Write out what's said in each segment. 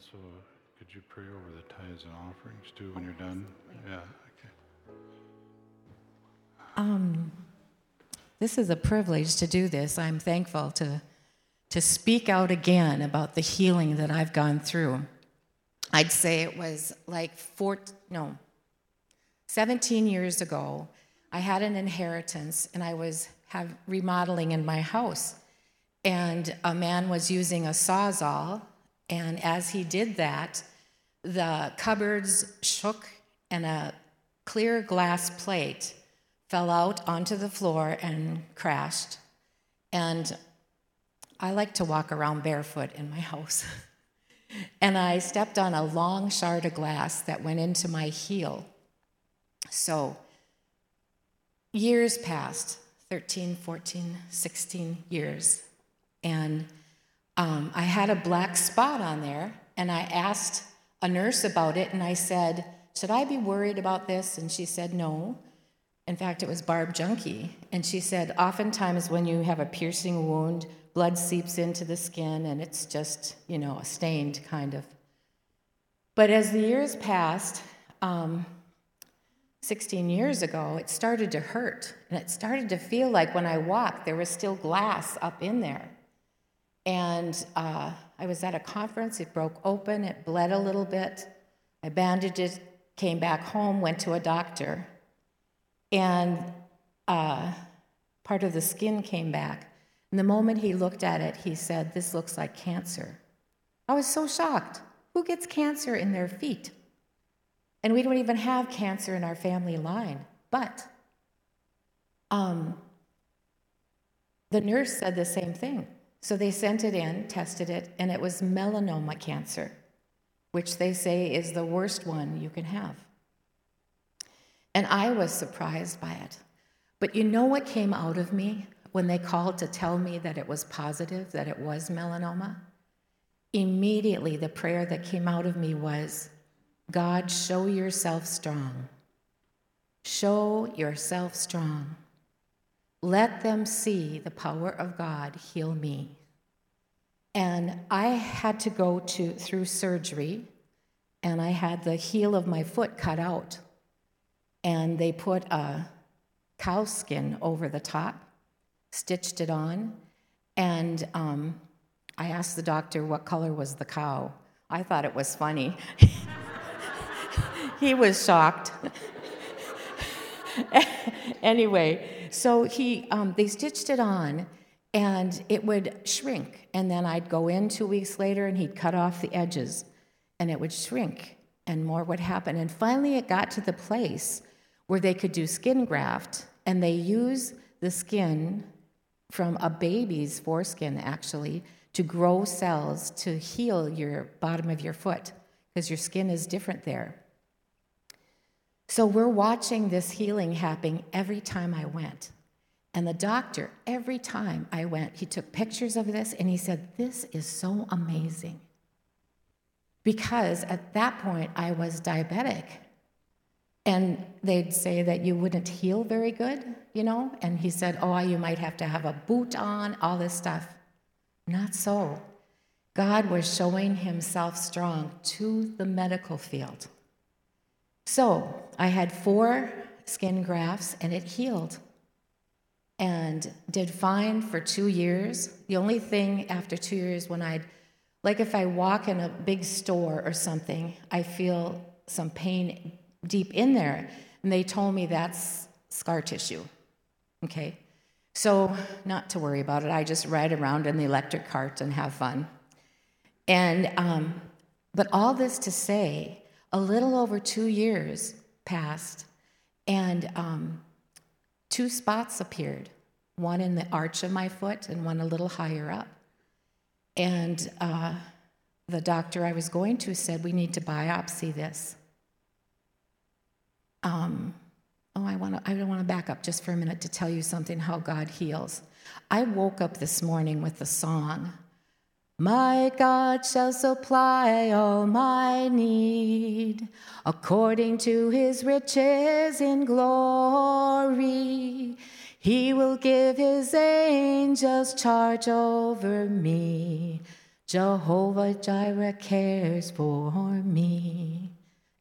also, could you pray over the tithes and offerings too when you're done? Yeah, okay. Um, this is a privilege to do this. I'm thankful to, to speak out again about the healing that I've gone through. I'd say it was like four, no, 17 years ago. I had an inheritance and I was have remodeling in my house. And a man was using a sawzall, and as he did that, the cupboards shook and a clear glass plate fell out onto the floor and crashed. And I like to walk around barefoot in my house. and I stepped on a long shard of glass that went into my heel. So years passed 13, 14, 16 years. And um, I had a black spot on there, and I asked a nurse about it, and I said, Should I be worried about this? And she said, No. In fact, it was Barb Junkie. And she said, Oftentimes, when you have a piercing wound, blood seeps into the skin, and it's just, you know, a stained kind of. But as the years passed, um, 16 years ago, it started to hurt. And it started to feel like when I walked, there was still glass up in there. And uh, I was at a conference, it broke open, it bled a little bit. I bandaged it, came back home, went to a doctor, and uh, part of the skin came back. And the moment he looked at it, he said, This looks like cancer. I was so shocked. Who gets cancer in their feet? And we don't even have cancer in our family line. But um, the nurse said the same thing. So they sent it in, tested it, and it was melanoma cancer, which they say is the worst one you can have. And I was surprised by it. But you know what came out of me when they called to tell me that it was positive, that it was melanoma? Immediately, the prayer that came out of me was God, show yourself strong. Show yourself strong. Let them see the power of God heal me. And I had to go to through surgery and I had the heel of my foot cut out. And they put a cow skin over the top, stitched it on, and um, I asked the doctor what color was the cow. I thought it was funny. he was shocked. anyway, so he, um, they stitched it on, and it would shrink. And then I'd go in two weeks later, and he'd cut off the edges, and it would shrink, and more would happen. And finally, it got to the place where they could do skin graft, and they use the skin from a baby's foreskin, actually, to grow cells to heal your bottom of your foot, because your skin is different there. So we're watching this healing happening every time I went. And the doctor, every time I went, he took pictures of this and he said, This is so amazing. Because at that point, I was diabetic. And they'd say that you wouldn't heal very good, you know? And he said, Oh, you might have to have a boot on, all this stuff. Not so. God was showing himself strong to the medical field. So I had four skin grafts and it healed and did fine for two years. The only thing after two years when I'd, like if I walk in a big store or something, I feel some pain deep in there. And they told me that's scar tissue. Okay? So, not to worry about it. I just ride around in the electric cart and have fun. And, um, but all this to say, a little over two years passed, and um, two spots appeared one in the arch of my foot and one a little higher up. And uh, the doctor I was going to said, We need to biopsy this. Um, oh, I, wanna, I want to back up just for a minute to tell you something how God heals. I woke up this morning with the song my God shall supply all my need according to his riches in glory. He will give his angels charge over me Jehovah Jireh cares for me.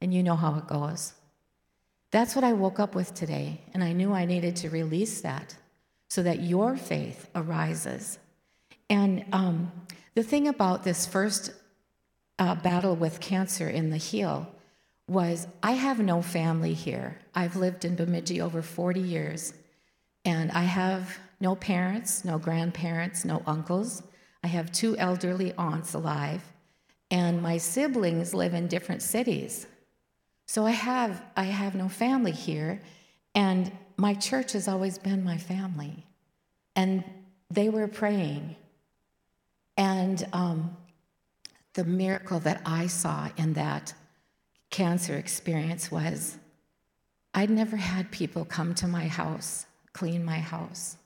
And you know how it goes. That's what I woke up with today, and I knew I needed to release that so that your faith arises. And um, the thing about this first uh, battle with cancer in the heel was I have no family here. I've lived in Bemidji over 40 years, and I have no parents, no grandparents, no uncles. I have two elderly aunts alive, and my siblings live in different cities. So I have I have no family here, and my church has always been my family, and they were praying, and um, the miracle that I saw in that cancer experience was I'd never had people come to my house, clean my house,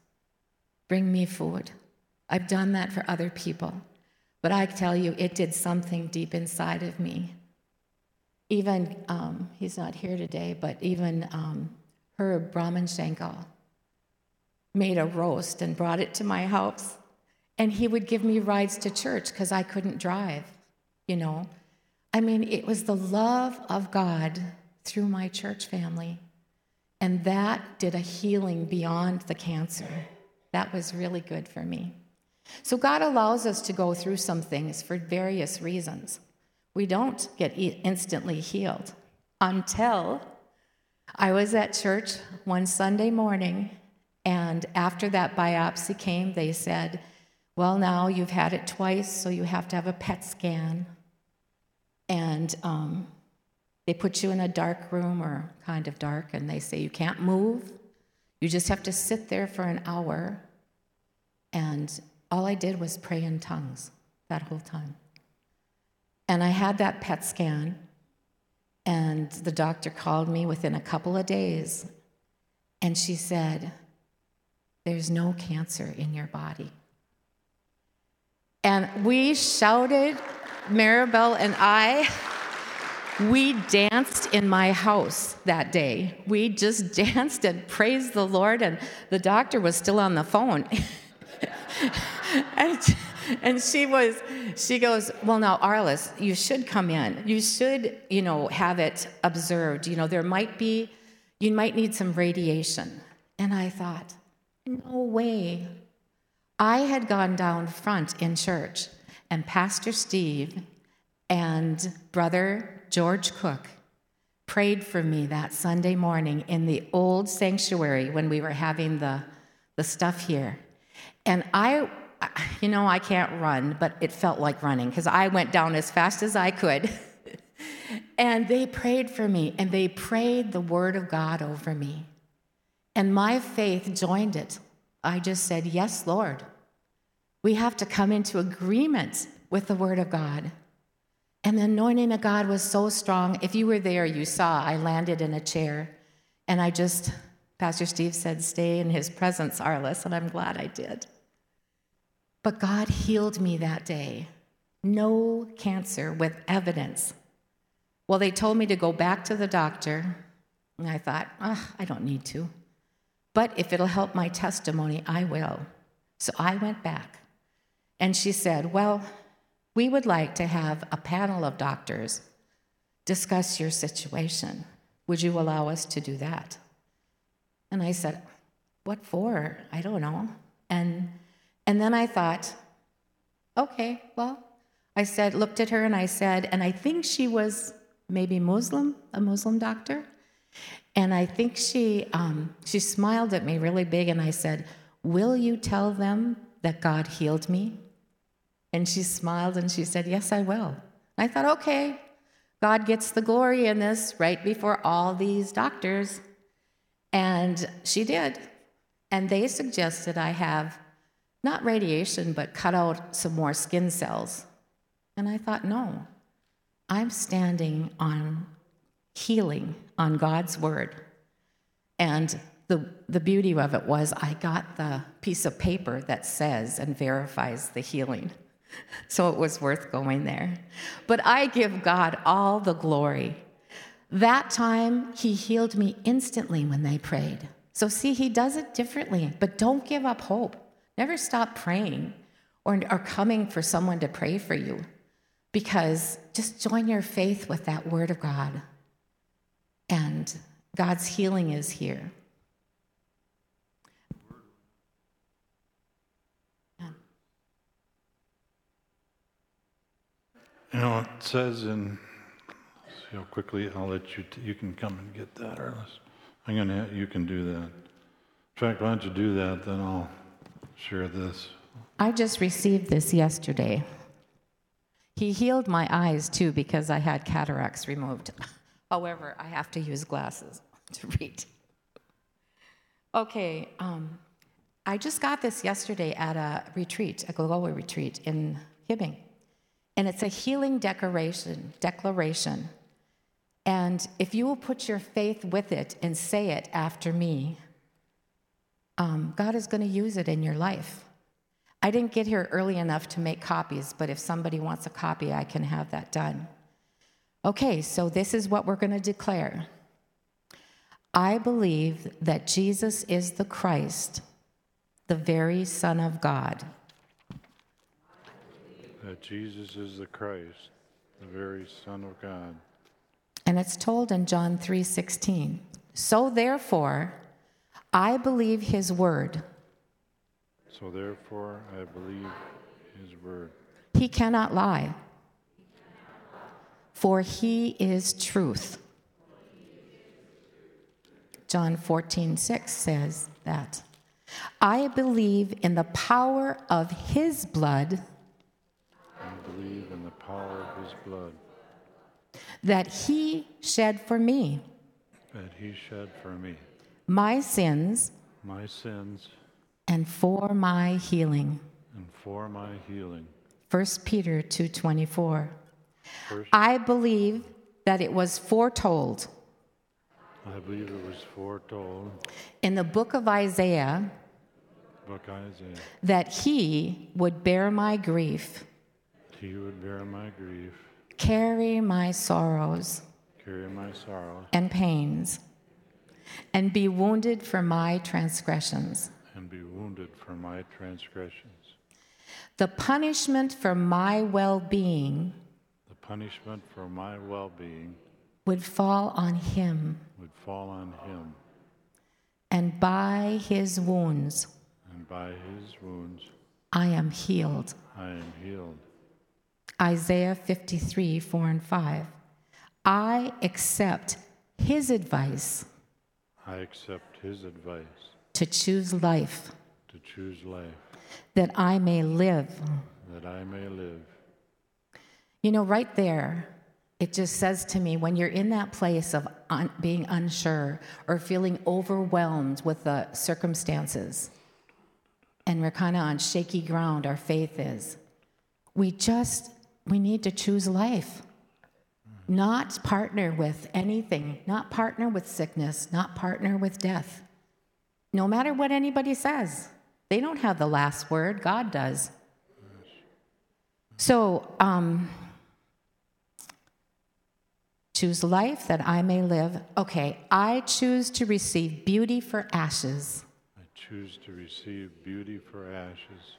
bring me food. I've done that for other people. But I tell you, it did something deep inside of me. Even, um, he's not here today, but even um, Herb Brahman Shankal made a roast and brought it to my house. And he would give me rides to church because I couldn't drive, you know. I mean, it was the love of God through my church family. And that did a healing beyond the cancer. That was really good for me. So, God allows us to go through some things for various reasons. We don't get instantly healed until I was at church one Sunday morning, and after that biopsy came, they said, Well, now you've had it twice, so you have to have a PET scan. And um, they put you in a dark room or kind of dark, and they say you can't move. You just have to sit there for an hour. And all I did was pray in tongues that whole time. And I had that PET scan, and the doctor called me within a couple of days, and she said, There's no cancer in your body. And we shouted Maribel and I, we danced in my house that day. We just danced and praised the Lord, and the doctor was still on the phone. and, and she was, she goes, Well, now, Arliss, you should come in. You should, you know, have it observed. You know, there might be, you might need some radiation. And I thought, No way. I had gone down front in church and Pastor Steve and Brother George Cook prayed for me that Sunday morning in the old sanctuary when we were having the, the stuff here. And I, you know, I can't run, but it felt like running because I went down as fast as I could. and they prayed for me, and they prayed the word of God over me. And my faith joined it. I just said, Yes, Lord. We have to come into agreement with the Word of God. And the anointing of God was so strong. If you were there, you saw I landed in a chair. And I just, Pastor Steve said, stay in his presence, Arliss, and I'm glad I did. But God healed me that day. No cancer with evidence. Well, they told me to go back to the doctor. And I thought, oh, I don't need to. But if it'll help my testimony, I will. So I went back. And she said, Well, we would like to have a panel of doctors discuss your situation. Would you allow us to do that? And I said, What for? I don't know. And, and then I thought, Okay, well, I said, looked at her and I said, and I think she was maybe Muslim, a Muslim doctor. And I think she, um, she smiled at me really big and I said, Will you tell them that God healed me? And she smiled and she said, Yes, I will. I thought, okay, God gets the glory in this right before all these doctors. And she did. And they suggested I have not radiation, but cut out some more skin cells. And I thought, no, I'm standing on healing, on God's word. And the, the beauty of it was I got the piece of paper that says and verifies the healing so it was worth going there. But I give God all the glory. That time, He healed me instantly when they prayed. So, see, He does it differently, but don't give up hope. Never stop praying. or are coming for someone to pray for you. Because just join your faith with that word of God. And God's healing is here. You know, it says in, see how quickly, I'll let you, t- you can come and get that, or Arliss. I'm gonna, you can do that. In fact, why don't you do that, then I'll share this. I just received this yesterday. He healed my eyes too because I had cataracts removed. However, I have to use glasses to read. Okay, um, I just got this yesterday at a retreat, a global retreat in Hibbing. And it's a healing declaration, declaration. And if you will put your faith with it and say it after me, um, God is going to use it in your life. I didn't get here early enough to make copies, but if somebody wants a copy, I can have that done. Okay, so this is what we're going to declare. I believe that Jesus is the Christ, the very Son of God. That Jesus is the Christ, the very Son of God. And it's told in John 3:16. So therefore, I believe his word. So therefore, I believe his word. He cannot lie. For he is truth. John 14, 6 says that. I believe in the power of his blood I believe in the power of his blood that he shed for me that he shed for me, my sins my sins, and for my healing. and for my healing. 1 Peter 2:24. First, I believe that it was foretold. I believe it was foretold, in the book of Isaiah book Isaiah, that he would bear my grief, he would bear my grief, carry my sorrows carry my sorrow, and pains, and be wounded for my transgressions. and be wounded for my transgressions. The punishment for my well being punishment for my well being would fall on him, would fall on him, and by his wounds and by his wounds I am healed. I am healed. Isaiah 53 4 and 5. I accept his advice I accept his advice to choose life to choose life, that I may live. that I may live. You know, right there, it just says to me when you're in that place of un- being unsure or feeling overwhelmed with the circumstances, and we're kind of on shaky ground, our faith is, we just, we need to choose life. Not partner with anything, not partner with sickness, not partner with death. No matter what anybody says, they don't have the last word, God does. So, um, choose life that I may live. Okay, I choose to receive beauty for ashes, I choose to receive beauty for ashes,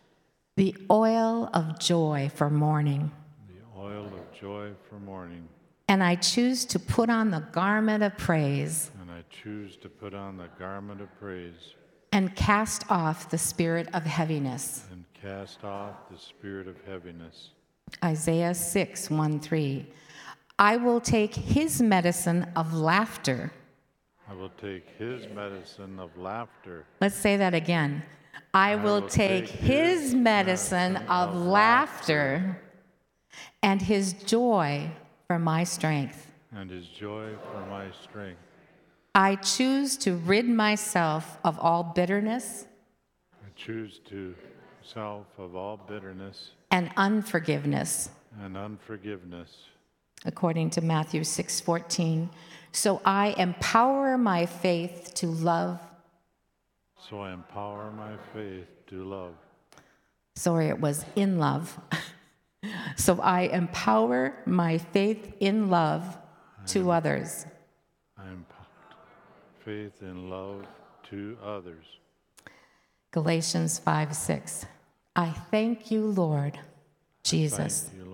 the oil of joy for mourning. the oil of joy for mourning, And I choose to put on the garment of praise and I choose to put on the garment of praise and cast off the spirit of heaviness. and cast off the spirit of heaviness. Isaiah 6 1 3. I will take his medicine of laughter. I will take his medicine of laughter. Let's say that again. I will will take take his medicine medicine of of laughter and his joy for my strength. and his joy for my strength. I choose to rid myself of all bitterness I choose to self of all bitterness and unforgiveness, and unforgiveness. According to Matthew 6:14. So I empower my faith to love. So I empower my faith to love. Sorry, it was in love. so I empower my faith in love to others. I empower faith in love to others. Galatians 5 6. I thank you, Lord Jesus, Thank you, Lord,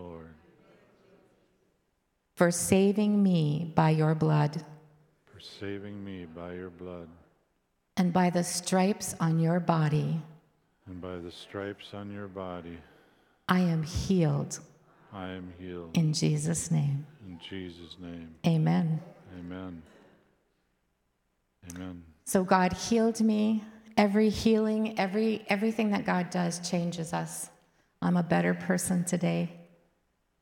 for saving me by your blood for saving me by your blood and by the stripes on your body. and by the stripes on your body. I am healed I am healed. in Jesus' name. In Jesus' name, Amen. amen. Amen. So God healed me. Every healing, every everything that God does changes us. I'm a better person today.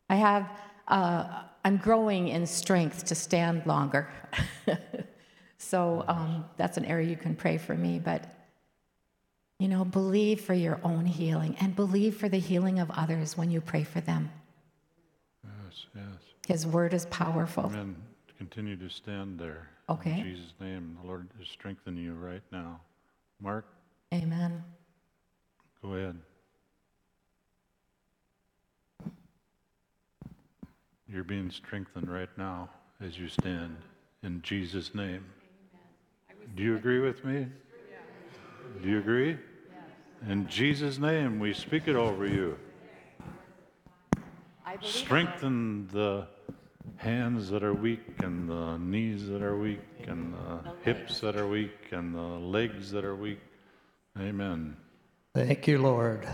I have uh, I'm growing in strength to stand longer. so um, that's an area you can pray for me. But you know, believe for your own healing and believe for the healing of others when you pray for them. Yes, yes. His word is powerful. Amen. Continue to stand there. Okay. In Jesus' name, the Lord is strengthening you right now. Mark, Amen. go ahead. You're being strengthened right now as you stand in Jesus' name. Do you agree with me? Do you agree? In Jesus' name, we speak it over you. Strengthen the hands that are weak, and the knees that are weak, and the hips that are weak, and the legs that are weak. Amen. Thank you, Lord.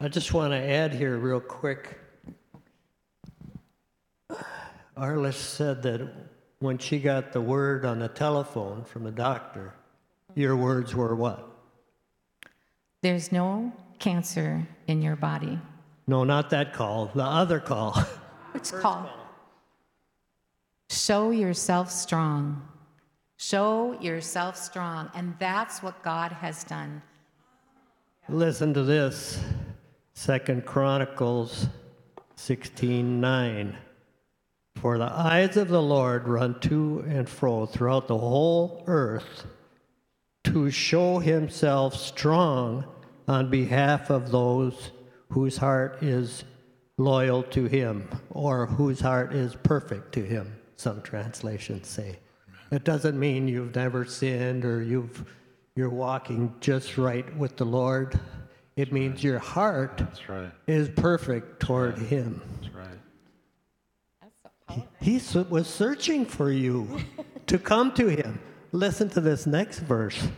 I just want to add here, real quick. Arliss said that when she got the word on the telephone from the doctor, your words were what? There's no cancer in your body. No, not that call, the other call. Which call? Show yourself strong. Show yourself strong. And that's what God has done. Listen to this. Second Chronicles 16:9. For the eyes of the Lord run to and fro throughout the whole earth to show himself strong on behalf of those whose heart is loyal to him or whose heart is perfect to him, some translations say. It doesn't mean you've never sinned or you've, you're walking just right with the Lord. It means your heart right. is perfect toward him. He was searching for you to come to him. Listen to this next verse.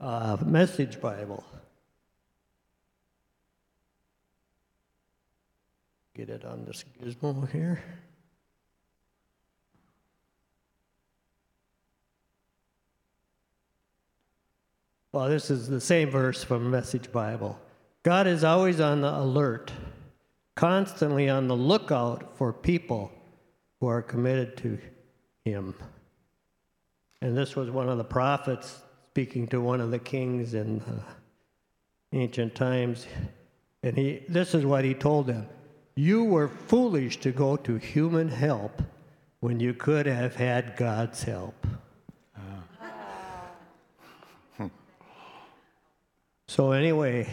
Uh, Message Bible. Get it on this gizmo here. Well, this is the same verse from Message Bible. God is always on the alert, constantly on the lookout for people who are committed to Him. And this was one of the prophets speaking to one of the kings in uh, ancient times. And he, this is what he told them You were foolish to go to human help when you could have had God's help. So, anyway,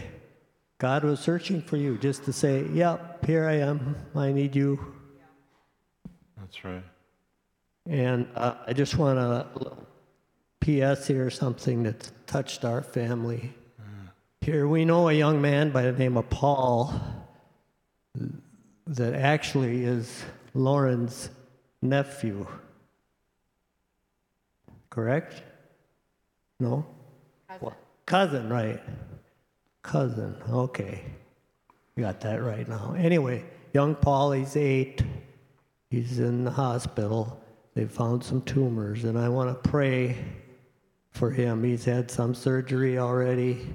God was searching for you just to say, Yep, here I am. I need you. That's right. And uh, I just want a little PS here, something that touched our family. Here we know a young man by the name of Paul that actually is Lauren's nephew. Correct? No? Cousin. Cousin, right. Cousin, okay. Got that right now. Anyway, young Paul, he's eight. He's in the hospital. They found some tumors, and I want to pray for him. He's had some surgery already,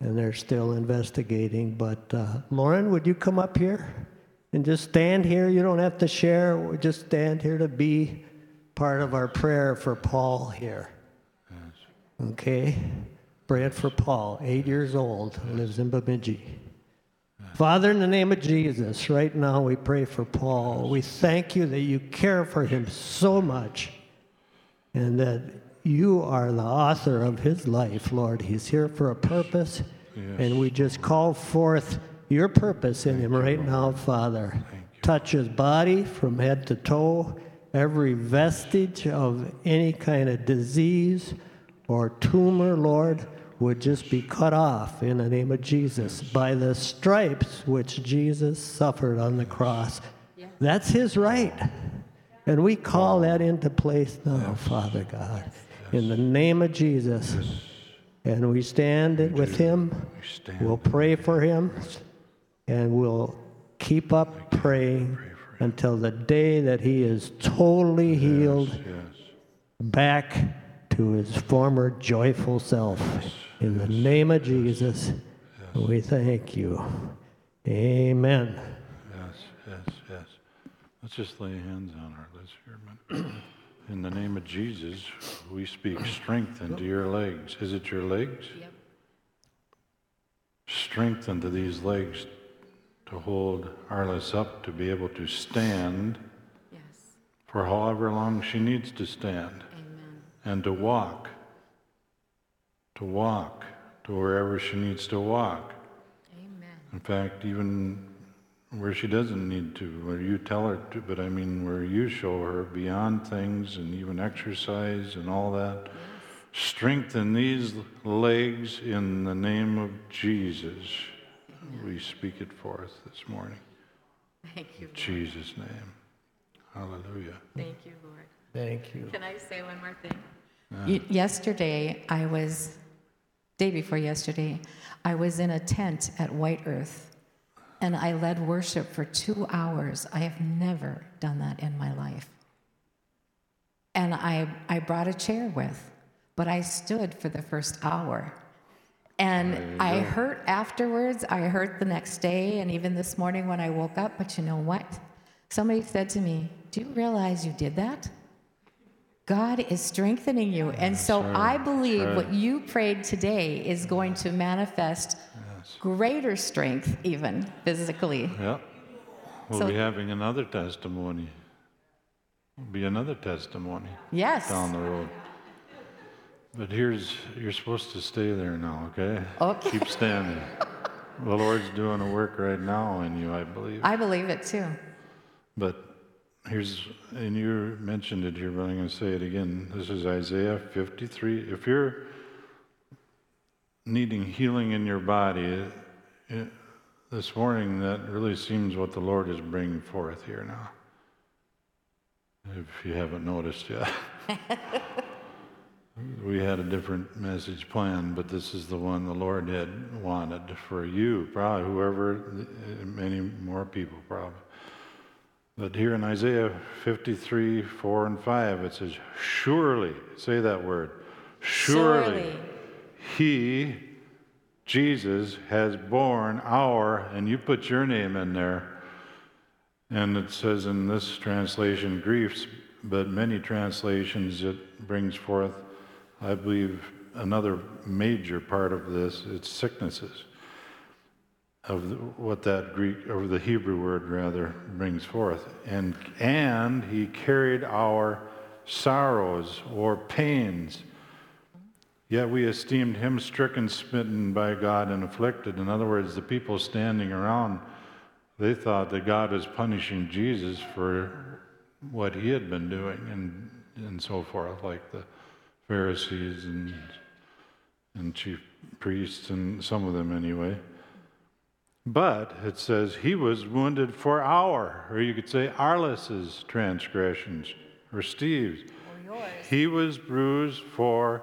and they're still investigating. But uh, Lauren, would you come up here and just stand here? You don't have to share. Just stand here to be part of our prayer for Paul here. Okay? Praying for Paul, eight years old, lives in Bemidji. Father, in the name of Jesus, right now we pray for Paul. We thank you that you care for him so much and that you are the author of his life, Lord. He's here for a purpose, and we just call forth your purpose in him right now, Father. Touch his body from head to toe, every vestige of any kind of disease or tumor, Lord. would just be cut off in the name of Jesus by the stripes which Jesus suffered on the cross. That's his right. And we call that into place now, Father God, in the name of Jesus. And we stand with him. We. We'll pray for him and we'll keep up praying until the day that he is totally healed Yes. back to his former joyful self. In the name of Jesus, we thank you. Amen. Yes, yes, yes. Let's just lay hands on her. Let's hear minute. In the name of Jesus, we speak strength into your legs. Is it your legs? Yep. Strength into these legs to hold Arliss up to be able to stand Yes. for however long she needs to stand Amen. And to walk. To walk to wherever she needs to walk. Amen. In fact, even where she doesn't need to, where you tell her to, but I mean where you show her beyond things and even exercise and all that. Strengthen these legs in the name of Jesus. We speak it forth this morning. Thank you. In Jesus' name. Hallelujah. Thank you, Lord. Thank you. Can I say one more thing? Y- yesterday, I was, day before yesterday, I was in a tent at White Earth and I led worship for two hours. I have never done that in my life. And I, I brought a chair with, but I stood for the first hour. And I hurt afterwards. I hurt the next day and even this morning when I woke up. But you know what? Somebody said to me, Do you realize you did that? God is strengthening you. And so right. I believe right. what you prayed today is going to manifest greater strength, even physically. Yeah. We'll So- be having another testimony. Will be another testimony. Yes. down the road. But here's, you're supposed to stay there now, okay? Okay. Keep standing. The Lord's doing a work right now in you, I believe. I believe it too. But here's, and you mentioned it here, but I'm going to say it again. This is Isaiah 53. If you're needing healing in your body, it, it, this morning, that really seems what the Lord is bringing forth here now. If you haven't noticed yet. we had a different message planned, but this is the one the Lord had wanted for you, probably whoever, uh, many more people probably. But here in Isaiah 53, 4 and 5, it says, Surely, say that word, surely, he, Jesus, has borne our, and you put your name in there, and it says in this translation, griefs, but many translations it brings forth, I believe, another major part of this, it's sicknesses of the, what that Greek or the Hebrew word rather brings forth. And and he carried our sorrows or pains. Yet we esteemed him stricken, smitten by God, and afflicted. In other words, the people standing around, they thought that God was punishing Jesus for what he had been doing and, and so forth, like the Pharisees and, and chief priests, and some of them anyway. But it says he was wounded for our, or you could say Arliss's transgressions, or Steve's. He was bruised for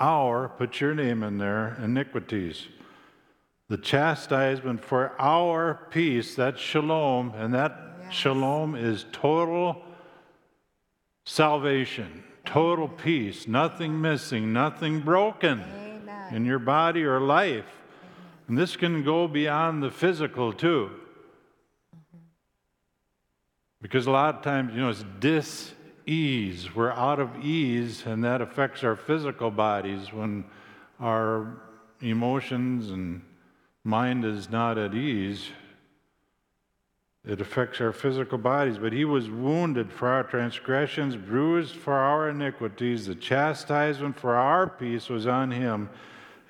our, put your name in there, iniquities. The chastisement for our peace, that's shalom, and that shalom is total salvation, total peace, nothing missing, nothing broken in your body or life. And this can go beyond the physical too. Because a lot of times, you know, it's dis ease. We're out of ease, and that affects our physical bodies when our emotions and mind is not at ease. It affects our physical bodies, but he was wounded for our transgressions, bruised for our iniquities. The chastisement for our peace was on him,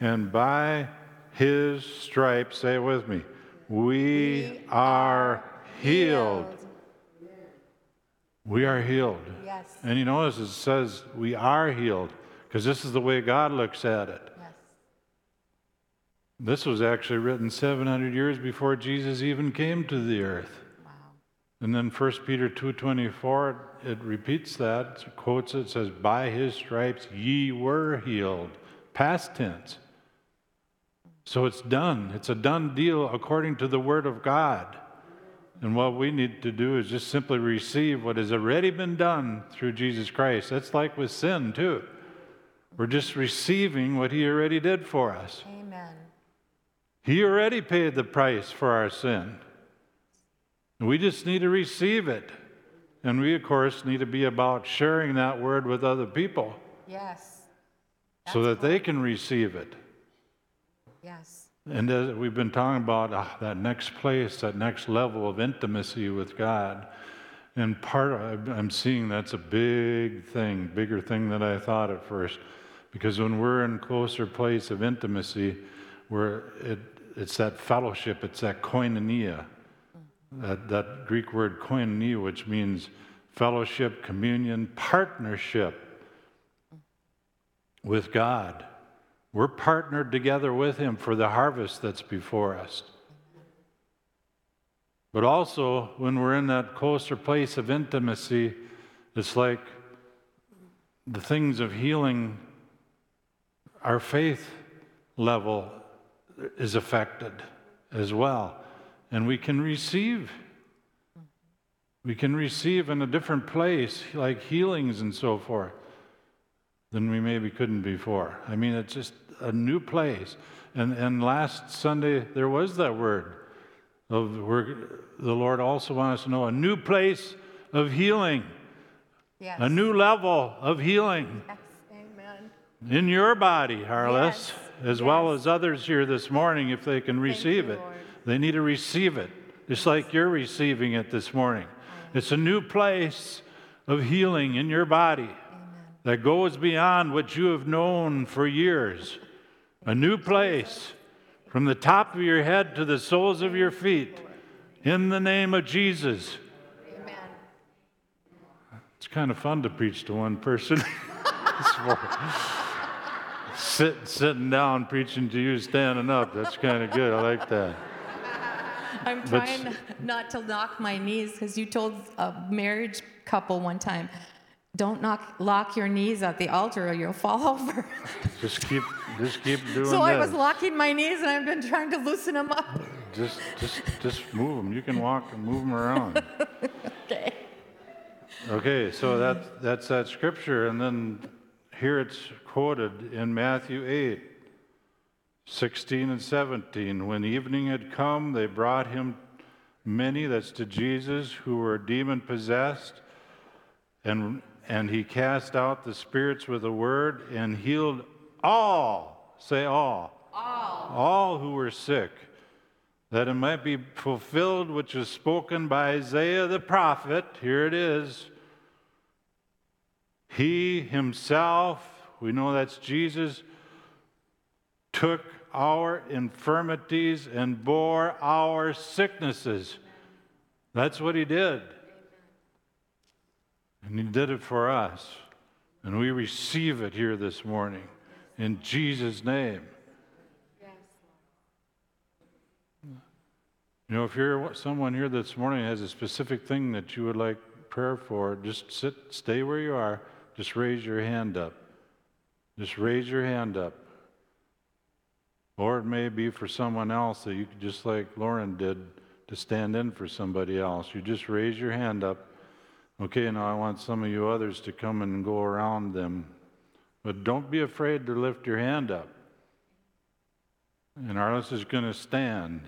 and by his stripes, say it with me, we are healed. We are healed. Yes. And you notice it says we are healed, because this is the way God looks at it. Yes. This was actually written 700 years before Jesus even came to the earth. Wow. And then 1 Peter 2:24 it repeats that, it quotes it says by his stripes ye were healed. Past tense. So it's done. It's a done deal according to the word of God. And what we need to do is just simply receive what has already been done through Jesus Christ. That's like with sin too. We're just receiving what he already did for us. Amen. He already paid the price for our sin. We just need to receive it. And we, of course, need to be about sharing that word with other people Yes. so that they can receive it. Yes. And as we've been talking about ah, that next place, that next level of intimacy with God. And part of, I'm seeing that's a big thing, bigger thing than I thought at first. Because when we're in closer place of intimacy, where it, it's that fellowship, it's that koinonia, that, that Greek word koinonia, which means fellowship, communion, partnership with God. We're partnered together with Him for the harvest that's before us. But also, when we're in that closer place of intimacy, it's like the things of healing, our faith level is affected as well. And we can receive. We can receive in a different place, like healings and so forth, than we maybe couldn't before. I mean, it's just a new place. And, and last Sunday, there was that word of where the Lord also wants us to know a new place of healing, Yes. a new level of healing Yes. Amen. in your body, Arliss, Yes, as well as others here this morning, if they can receive you, it. Lord. They need to receive it, just like you're receiving it this morning. It's a new place of healing in your body that goes beyond what you have known for years. A new place from the top of your head to the soles of your feet. In the name of Jesus. Amen. It's kind of fun to preach to one person. Sit, sitting down, preaching to you, standing up. That's kind of good. I like that. I'm But- trying not to knock my knees because you told a marriage couple one time, don't knock, lock your knees at the altar or you'll fall over. Just keep, just keep doing so I was locking my knees and I've been trying to loosen them up. Just, just, just move them. You can walk and move them around. Okay. Okay, so that, that's that scripture, and then here it's quoted in Matthew 8, 16 and 17. When evening had come, they brought him many, that's to Jesus, who were demon possessed, and, and he cast out the spirits with a word and healed all, say all, all, all who were sick that it might be fulfilled which was spoken by Isaiah the prophet. Here it is. He himself, we know that's Jesus, took our infirmities and bore our sicknesses. That's what he did. And he did it for us. And we receive it here this morning in Jesus' name. You know, if you're someone here this morning has a specific thing that you would like prayer for, just sit, stay where you are. Just raise your hand up. Just raise your hand up. Or it may be for someone else that you could, just like Lauren did, to stand in for somebody else. You just raise your hand up. Okay, now I want some of you others to come and go around them. But don't be afraid to lift your hand up. And Arliss is going to stand.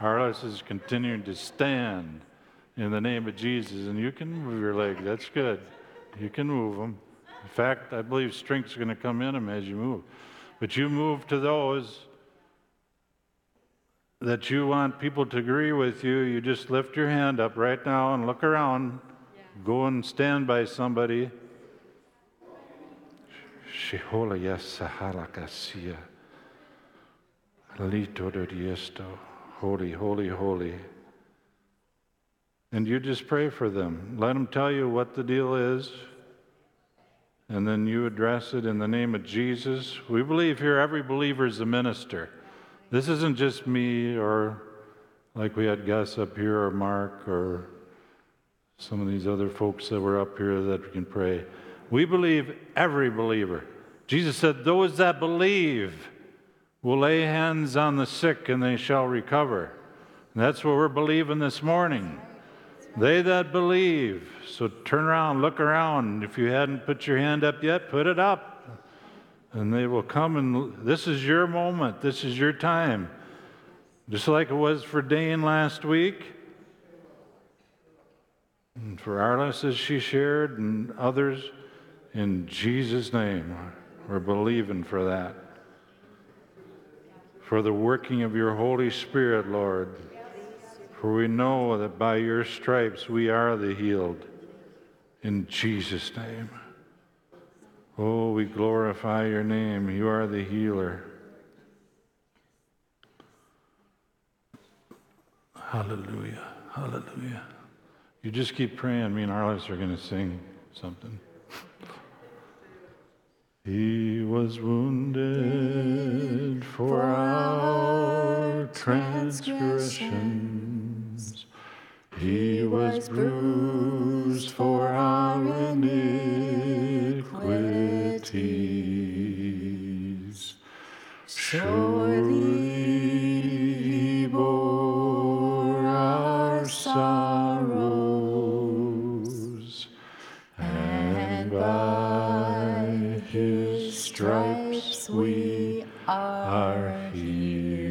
Arliss is continuing to stand in the name of Jesus, and you can move your leg. That's good. You can move them. In fact, I believe strength's going to come in them as you move. But you move to those that you want people to agree with you. You just lift your hand up right now and look around. Go and stand by somebody. Shehola yasahalakasia. Lito diesto. Holy, holy, holy. And you just pray for them. Let them tell you what the deal is. and then you address it in the name of Jesus. We believe here every believer is a minister. This isn't just me or like we had Gus up here or Mark or some of these other folks that were up here that we can pray. We believe every believer. Jesus said, Those that believe will lay hands on the sick and they shall recover. And that's what we're believing this morning. They that believe. So turn around, look around. If you hadn't put your hand up yet, put it up. And they will come and this is your moment. This is your time. Just like it was for Dane last week. And for Arliss, as she shared, and others, in Jesus' name, we're believing for that. For the working of your Holy Spirit, Lord. For we know that by your stripes we are the healed. In Jesus' name. Oh, we glorify your name. You are the healer. Hallelujah. Hallelujah. You just keep praying. Me and Arliss are going to sing something. He was wounded for our transgressions. He was bruised for our iniquities. Surely he bore our sorrows, and by his stripes we are healed.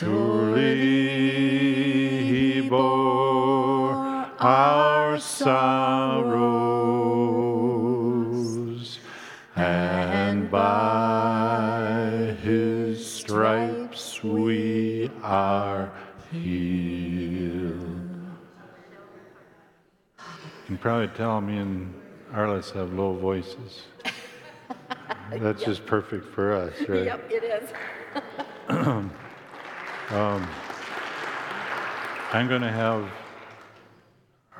Surely he bore our sorrows, and by his stripes we are healed. You can probably tell me and Arliss have low voices. That's just perfect for us, right? Yep, it is. Um, I'm going to have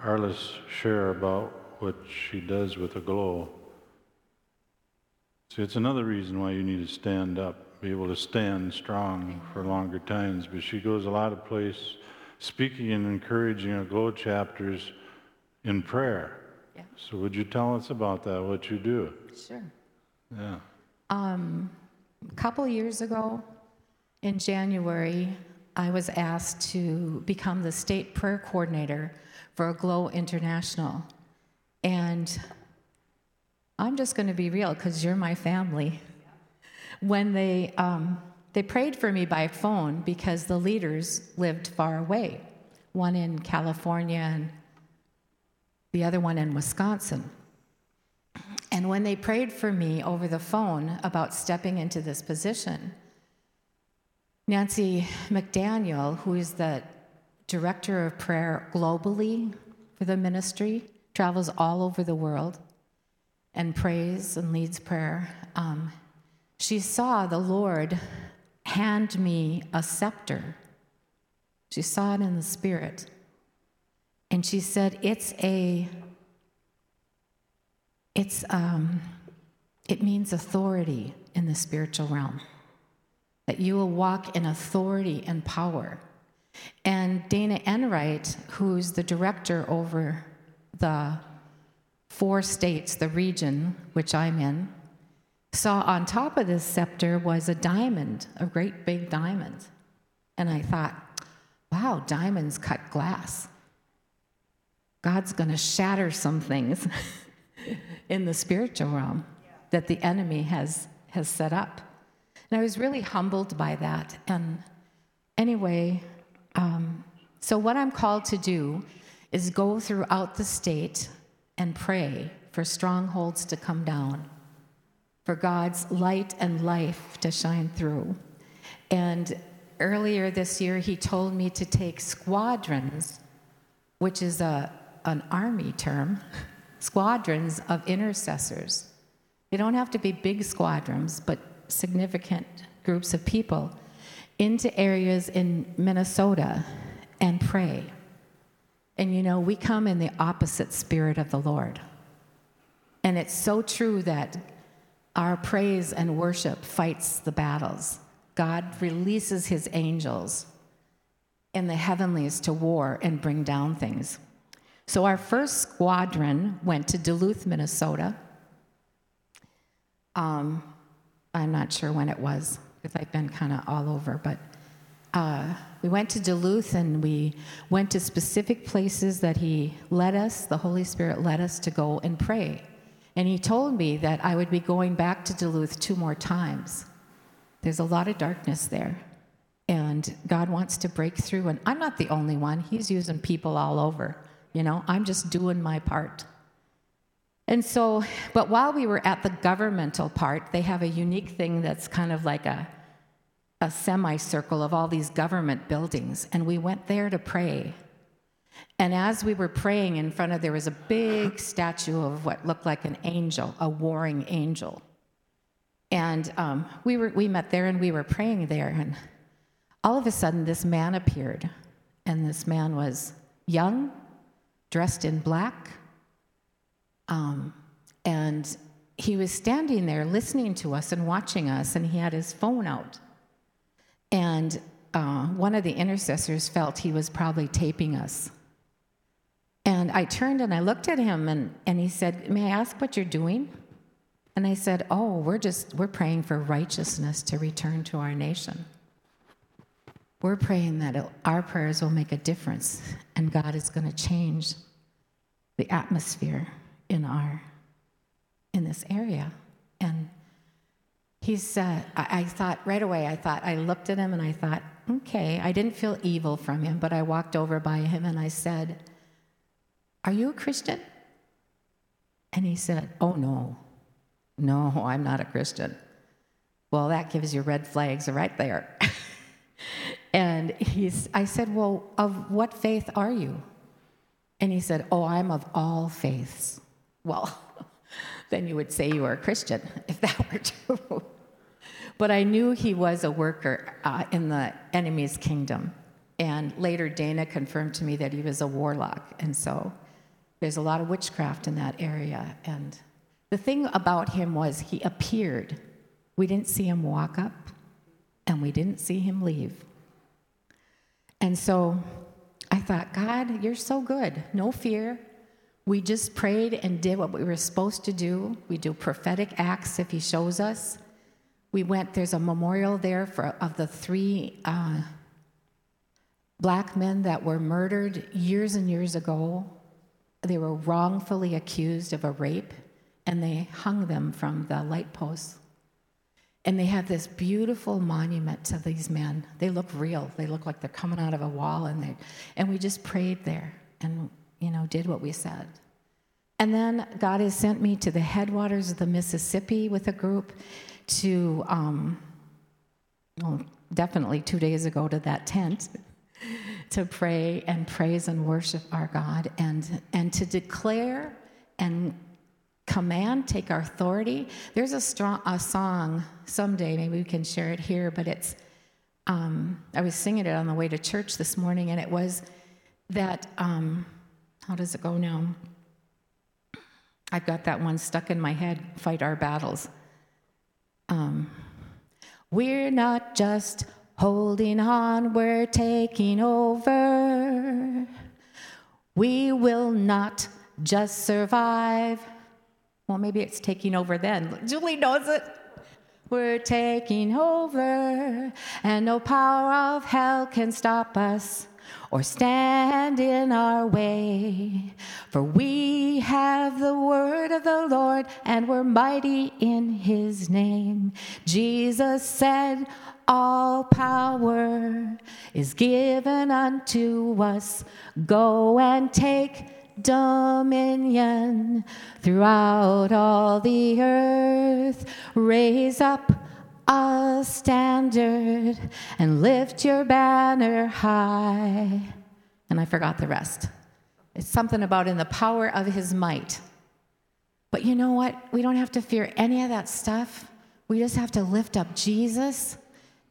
Arliss share about what she does with Aglow. See, it's another reason why you need to stand up, be able to stand strong for longer times. But she goes a lot of place speaking and encouraging our glow chapters in prayer. Yeah. So would you tell us about that, what you do? Sure. Yeah. A couple years ago, in January, I was asked to become the state prayer coordinator for Glow International. And I'm just going to be real because you're my family. When they, um, they prayed for me by phone because the leaders lived far away, one in California and the other one in Wisconsin. And when they prayed for me over the phone about stepping into this position, Nancy McDaniel, who is the director of prayer globally for the ministry, travels all over the world and prays and leads prayer. Um, she saw the Lord hand me a scepter. She saw it in the spirit. And she said, It's a it's um, it means authority in the spiritual realm. That you will walk in authority and power. And Dana Enright, who's the director over the four states, the region which I'm in, saw on top of this scepter was a diamond, a great big diamond. And I thought, wow, diamonds cut glass. God's going to shatter some things in the spiritual realm that the enemy has, has set up. And I was really humbled by that. And anyway, um, so what I'm called to do is go throughout the state and pray for strongholds to come down, for God's light and life to shine through. And earlier this year, he told me to take squadrons, which is a, an army term, squadrons of intercessors. They don't have to be big squadrons, but significant groups of people into areas in Minnesota and pray. And you know, we come in the opposite spirit of the Lord. And it's so true that our praise and worship fights the battles. God releases his angels in the heavenlies to war and bring down things. So our first squadron went to Duluth, Minnesota. Um, I'm not sure when it was because I've been kind of all over, but uh, we went to Duluth and we went to specific places that he led us, the Holy Spirit led us to go and pray. And he told me that I would be going back to Duluth two more times. There's a lot of darkness there. And God wants to break through. And I'm not the only one, He's using people all over. You know, I'm just doing my part. And so, but while we were at the governmental part, they have a unique thing that's kind of like a, a semicircle of all these government buildings. And we went there to pray. And as we were praying in front of, there was a big statue of what looked like an angel, a warring angel. And um, we, were, we met there and we were praying there. And all of a sudden, this man appeared. And this man was young, dressed in black, um, and he was standing there listening to us and watching us, and he had his phone out. And uh, one of the intercessors felt he was probably taping us. And I turned and I looked at him, and, and he said, May I ask what you're doing? And I said, Oh, we're just, we're praying for righteousness to return to our nation. We're praying that our prayers will make a difference, and God is going to change the atmosphere in our in this area. And he said I, I, thought right away i thought i looked at him and i thought okay i didn't feel evil from him but i walked over by him and i said are you a christian? And he said oh no. No i'm not a christian. Well that gives you red flags right there. And he's i said well of what faith are you? And he said oh i'm of all faiths well, then you would say you were a Christian if that were true. but I knew he was a worker uh, in the enemy's kingdom. And later, Dana confirmed to me that he was a warlock. And so there's a lot of witchcraft in that area. And the thing about him was he appeared. We didn't see him walk up, and we didn't see him leave. And so I thought, God, you're so good. No fear, we just prayed and did what we were supposed to do. We do prophetic acts if he shows us. We went, there's a memorial there for, of the three uh, black men that were murdered years and years ago. They were wrongfully accused of a rape, and they hung them from the light posts. And they have this beautiful monument to these men. They look real. They look like they're coming out of a wall, and they, and we just prayed there. And you know, did what we said. And then God has sent me to the headwaters of the Mississippi with a group to, um, well, definitely two days ago to that tent to pray and praise and worship our God and, and to declare and command, take our authority. There's a, strong, a song someday, maybe we can share it here, but it's, um, I was singing it on the way to church this morning, and it was that. Um, how does it go now? I've got that one stuck in my head fight our battles. Um, we're not just Holding on, we're taking over. We will not just survive. Well, maybe it's taking over then. Julie knows it. We're taking over, and no power of hell can stop us or stand in our way. For we have the word of the Lord, and we're mighty in his name. Jesus said, All power is given unto us. Go and take dominion throughout all the earth. Raise up a standard and lift your banner high. And I forgot the rest. It's something about in the power of his might. But you know what? We don't have to fear any of that stuff. We just have to lift up Jesus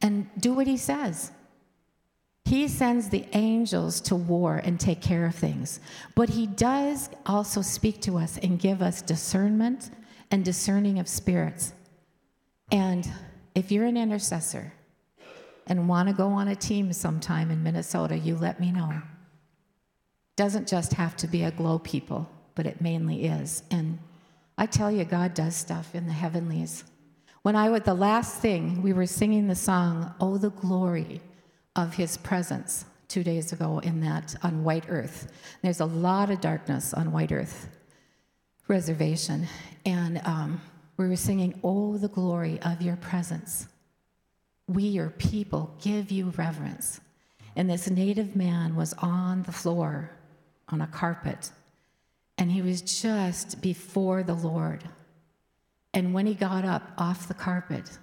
and do what he says. He sends the angels to war and take care of things. But he does also speak to us and give us discernment and discerning of spirits. And if you're an intercessor and want to go on a team sometime in Minnesota, you let me know. Doesn't just have to be Aglow people, but it mainly is. And I tell you, God does stuff in the heavenlies. When I was the last thing, we were singing the song, Oh, the Glory of his presence two days ago in that on White Earth. There's a lot of darkness on White Earth reservation, and um, we were singing, "Oh, the glory of your presence." We, your people, give you reverence. And this native man was on the floor on a carpet, and he was just before the Lord. And when he got up off the carpet,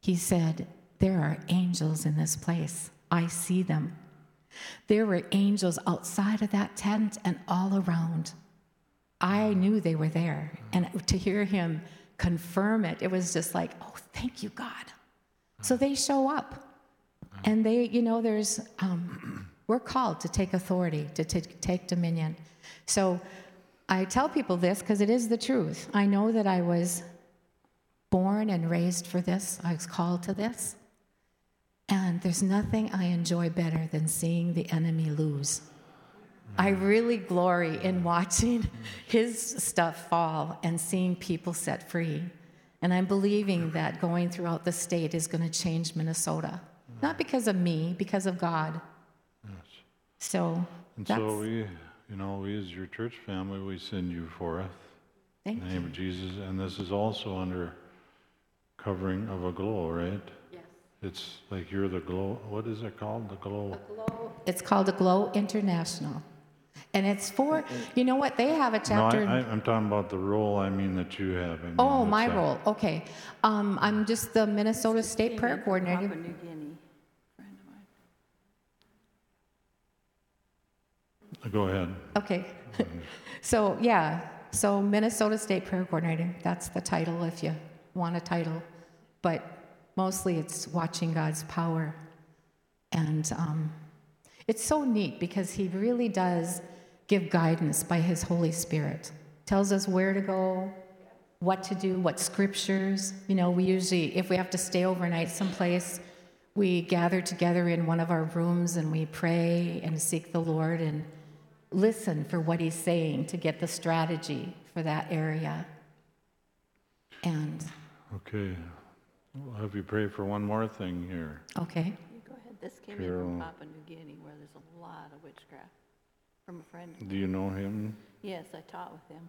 he said, there are angels in this place. I see them. There were angels outside of that tent and all around. I knew they were there. And to hear him confirm it, it was just like, oh, thank you, God. So they show up. And they, you know, there's, um, we're called to take authority, to t- take dominion. So I tell people this because it is the truth. I know that I was born and raised for this, I was called to this. And there's nothing I enjoy better than seeing the enemy lose. I really glory in watching his stuff fall and seeing people set free. And I'm believing that going throughout the state is going to change Minnesota. Not because of me, because of God. Yes. So And that's, so we, you know, we as your church family, we send you forth thank in the name you. of Jesus. And this is also under covering of Aglow, right? Yes. It's like you're the glow, what is it called? The glow? It's called the Glow International. And it's for, you know what, they have a No, chapter. I, I, I'm talking about the role I mean that you have. I mean, Oh, my that? role, okay. Um, I'm just the Minnesota State Prayer Coordinator. Papua New Guinea, friend of mine. Go ahead. Okay. so, yeah, so Minnesota State Prayer Coordinator, that's the title if you want a title. But mostly it's watching God's power. And um, it's so neat because He really does give guidance by His Holy Spirit. Tells us where to go, what to do, what scriptures. You know, we usually, if we have to stay overnight someplace, we gather together in one of our rooms and we pray and seek the Lord and listen for what He's saying to get the strategy for that area. And, Okay. I'll have you pray for one more thing here. okay, You go ahead, this came in Carol. from Papua New Guinea where there's a lot of witchcraft from a friend. Do you know him? Yes, I taught with him.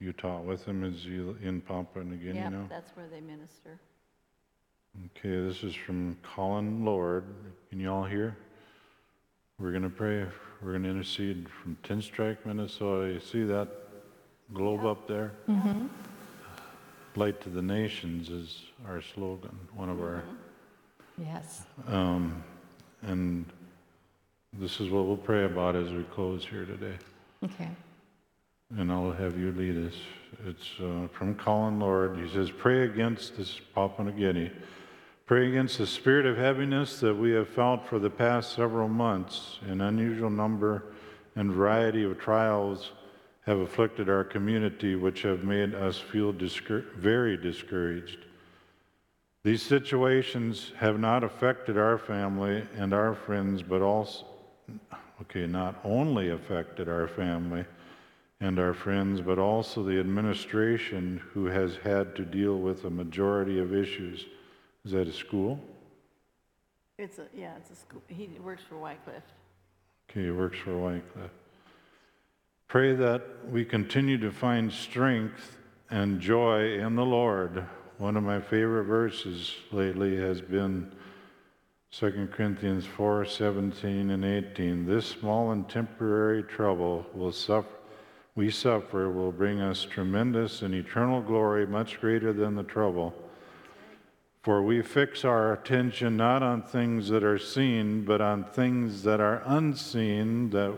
You taught with him? Is he in Papua New Guinea Yeah, now? that's where they minister. Okay, this is from Colin Lord. Can you all hear? We're going to pray. We're going to intercede from Tenstrike, Minnesota. You see that globe up there? Mm-hmm. Light to the Nations is our slogan, one of our. yes. Um, and this is what we'll pray about as we close here today. Okay. And I'll have you lead us. It's uh, from Colin Lord. He says, Pray against this Papua New Guinea. Pray against the spirit of heaviness that we have felt for the past several months. An unusual number and variety of trials have afflicted our community, which have made us feel discour- very discouraged. These situations have not affected our family and our friends, but also, okay, not only affected our family and our friends, but also the administration who has had to deal with a majority of issues. Is that a school? It's a, yeah, it's a school, he works for Wycliffe. Okay, he works for Wycliffe. Pray that we continue to find strength and joy in the Lord. One of my favorite verses lately has been 2 Corinthians 4 17 and 18. This small and temporary trouble will suffer, we suffer will bring us tremendous and eternal glory, much greater than the trouble. For we fix our attention not on things that are seen, but on things that are unseen, that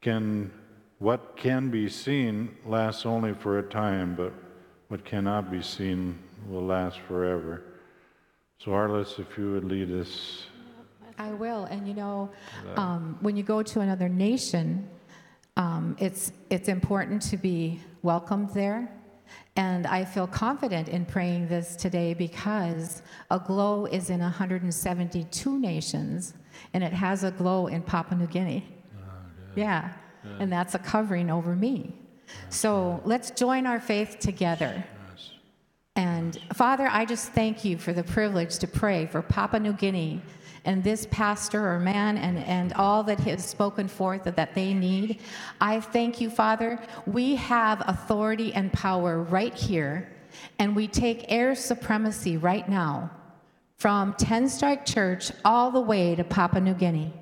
can what can be seen lasts only for a time, but what cannot be seen will last forever. So, Arliss, if you would lead us. I will. And you know, um, when you go to another nation, um, it's, it's important to be welcomed there. And I feel confident in praying this today because Aglow is in 172 nations, and it has Aglow in Papua New Guinea. yeah, and that's a covering over me. So let's join our faith together. And Father, I just thank you for the privilege to pray for Papua New Guinea and this pastor or man and, and all that has spoken forth that, they need. I thank you, Father. We have authority and power right here, and we take air supremacy right now from Tenstrike Church all the way to Papua New Guinea.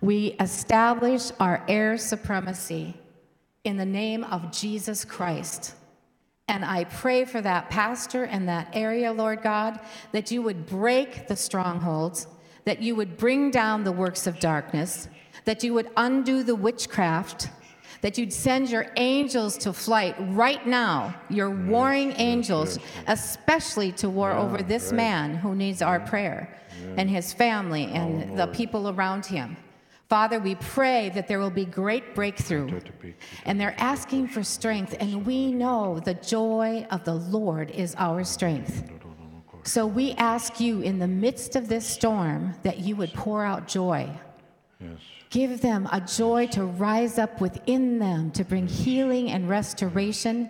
We establish our air supremacy in the name of Jesus Christ. And I pray for that pastor and that area, Lord God, that you would break the strongholds, that you would bring down the works of darkness, that you would undo the witchcraft, that you'd send your angels to flight right now, your warring angels, especially to war over this man who needs our prayer and his family oh, and the people around him. Father, we pray that there will be great breakthrough. And they're asking for strength, and we know the joy of the Lord is our strength. So we ask you in the midst of this storm that you would pour out joy. Yes. Give them a joy to rise up within them to bring healing and restoration,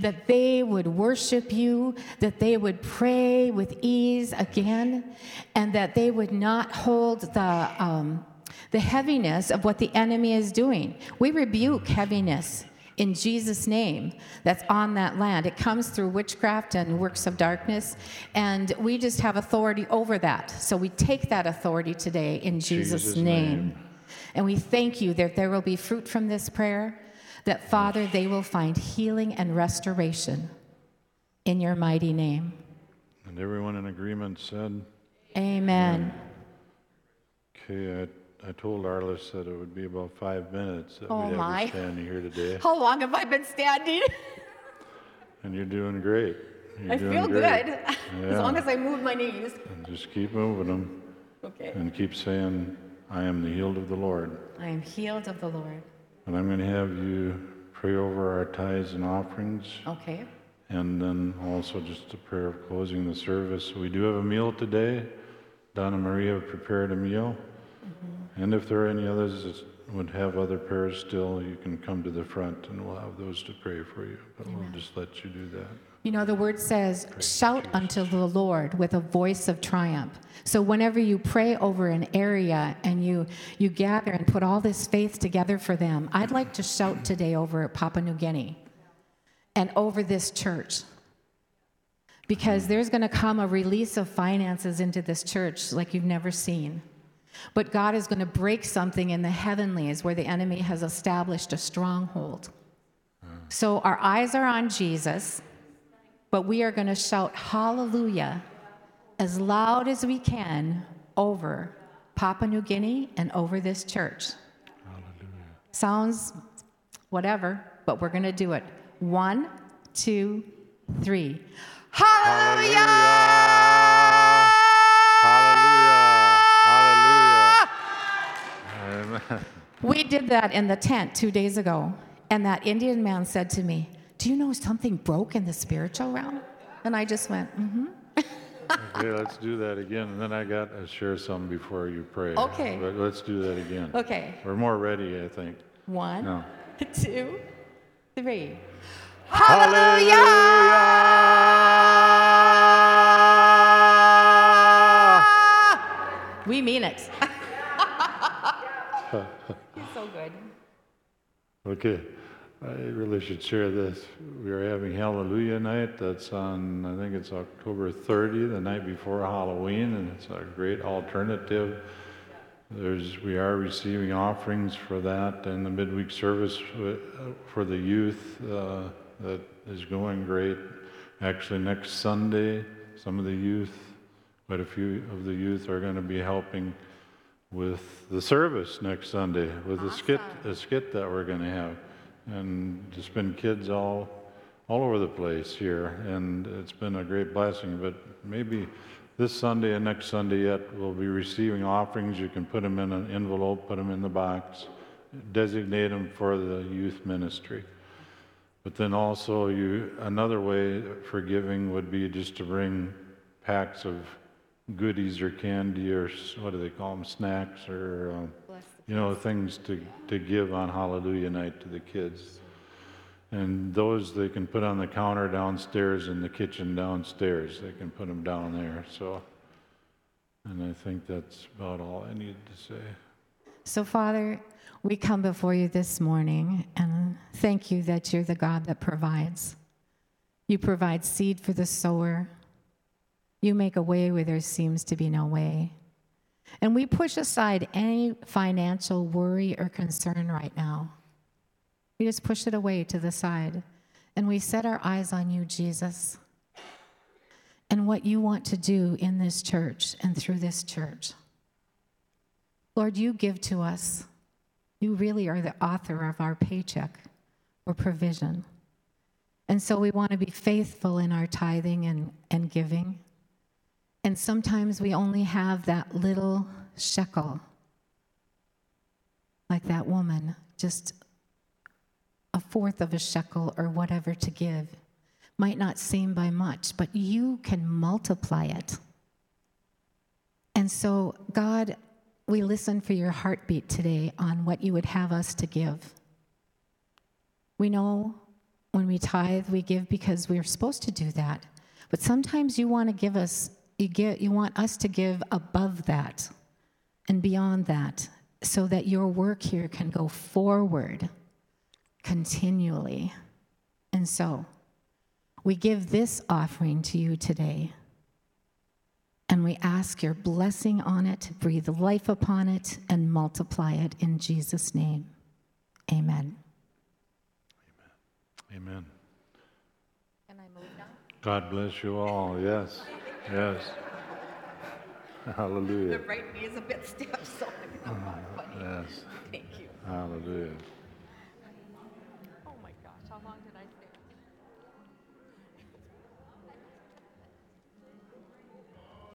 that they would worship you, that they would pray with ease again, and that they would not hold the, um, the heaviness of what the enemy is doing. We rebuke heaviness in Jesus' name that's on that land. It comes through witchcraft and works of darkness, and we just have authority over that. So we take that authority today in Jesus', Jesus' name. name. And we thank you that there will be fruit from this prayer, that Father, they will find healing and restoration in your mighty name. And everyone in agreement said, Amen. okay, I, I told Arliss that it would be about five minutes that Oh, we'd have my. you standing here today. How long have I been standing? And you're doing great. You're I doing feel great. good, as Yeah. long as I move my knees. And just keep moving them Okay. and keep saying, I am the healed of the Lord. I am healed of the Lord. And I'm going to have you pray over our tithes and offerings. Okay. And then also just a prayer of closing the service. We do have a meal today. Donna Maria prepared a meal. Mm-hmm. And if there are any others that would have other prayers still, you can come to the front and we'll have those to pray for you. But we'll just let you do that. You know, the word says, shout unto the Lord with a voice of triumph. So whenever you pray over an area and you, you gather and put all this faith together for them, I'd like to shout today over Papua New Guinea and over this church. Because hmm. there's going to come a release of finances into this church like you've never seen. But God is going to break something in the heavenlies where the enemy has established a stronghold. So our eyes are on Jesus, but we are going to shout hallelujah as loud as we can over Papua New Guinea and over this church. Hallelujah. Sounds whatever, but we're going to do it. One, two, three. Hallelujah! Hallelujah! Hallelujah! Amen. We did that in the tent two days ago, and that Indian man said to me, Do you know something broke in the spiritual realm? And I just went, Mm hmm. Okay, let's do that again, and then I got to share some before you pray. Okay. But let's do that again. Okay, We're more ready, I think. one, No. two, three. We mean it. He's so good. Okay, I really should share this. We are having Hallelujah Night. That's on, I think it's October 30, the night before Halloween, and it's a great alternative. There's, we are receiving offerings for that, and the midweek service for the youth uh, that is going great. Actually, next Sunday, some of the youth, quite a few of the youth are going to be helping with the service next Sunday with a skit, a skit that we're going to have, and there's been kids all, all over the place here, and it's been a great blessing. But maybe this Sunday and next Sunday yet, we'll be receiving offerings. You can put them in an envelope, put them in the box, designate them for the youth ministry. But then also, you another way for giving would be just to bring packs of goodies or candy or s- what do they call them, snacks or um, you know things to to give on Hallelujah night to the kids. And those they can put on the counter downstairs in the kitchen downstairs. They can put them down there. So, and I think that's about all I need to say. So, Father, we come before you this morning and thank you that you're the God that provides. You provide seed for the sower. You make a way where there seems to be no way. And we push aside any financial worry or concern right now. We just push it away to the side. And we set our eyes on you, Jesus, and what you want to do in this church and through this church. Lord, you give to us. You really are the author of our paycheck or provision. And so we want to be faithful in our tithing and, and giving. And sometimes we only have that little shekel, like that woman, just a fourth of a shekel or whatever to give. Might not seem by much, but you can multiply it. And so, God, we listen for your heartbeat today on what you would have us to give. We know when we tithe, we give because we're supposed to do that. But sometimes you want to give us, you, get, you want us to give above that and beyond that so that your work here can go forward continually. And so, we give this offering to you today. And we ask your blessing on it, breathe life upon it, and multiply it in Jesus' name. Amen. Amen. Can I move now? God bless you all. Yes. Yes. Hallelujah. The right knee is a bit stiff, so I know. Mm-hmm. Yes. Thank you. Hallelujah.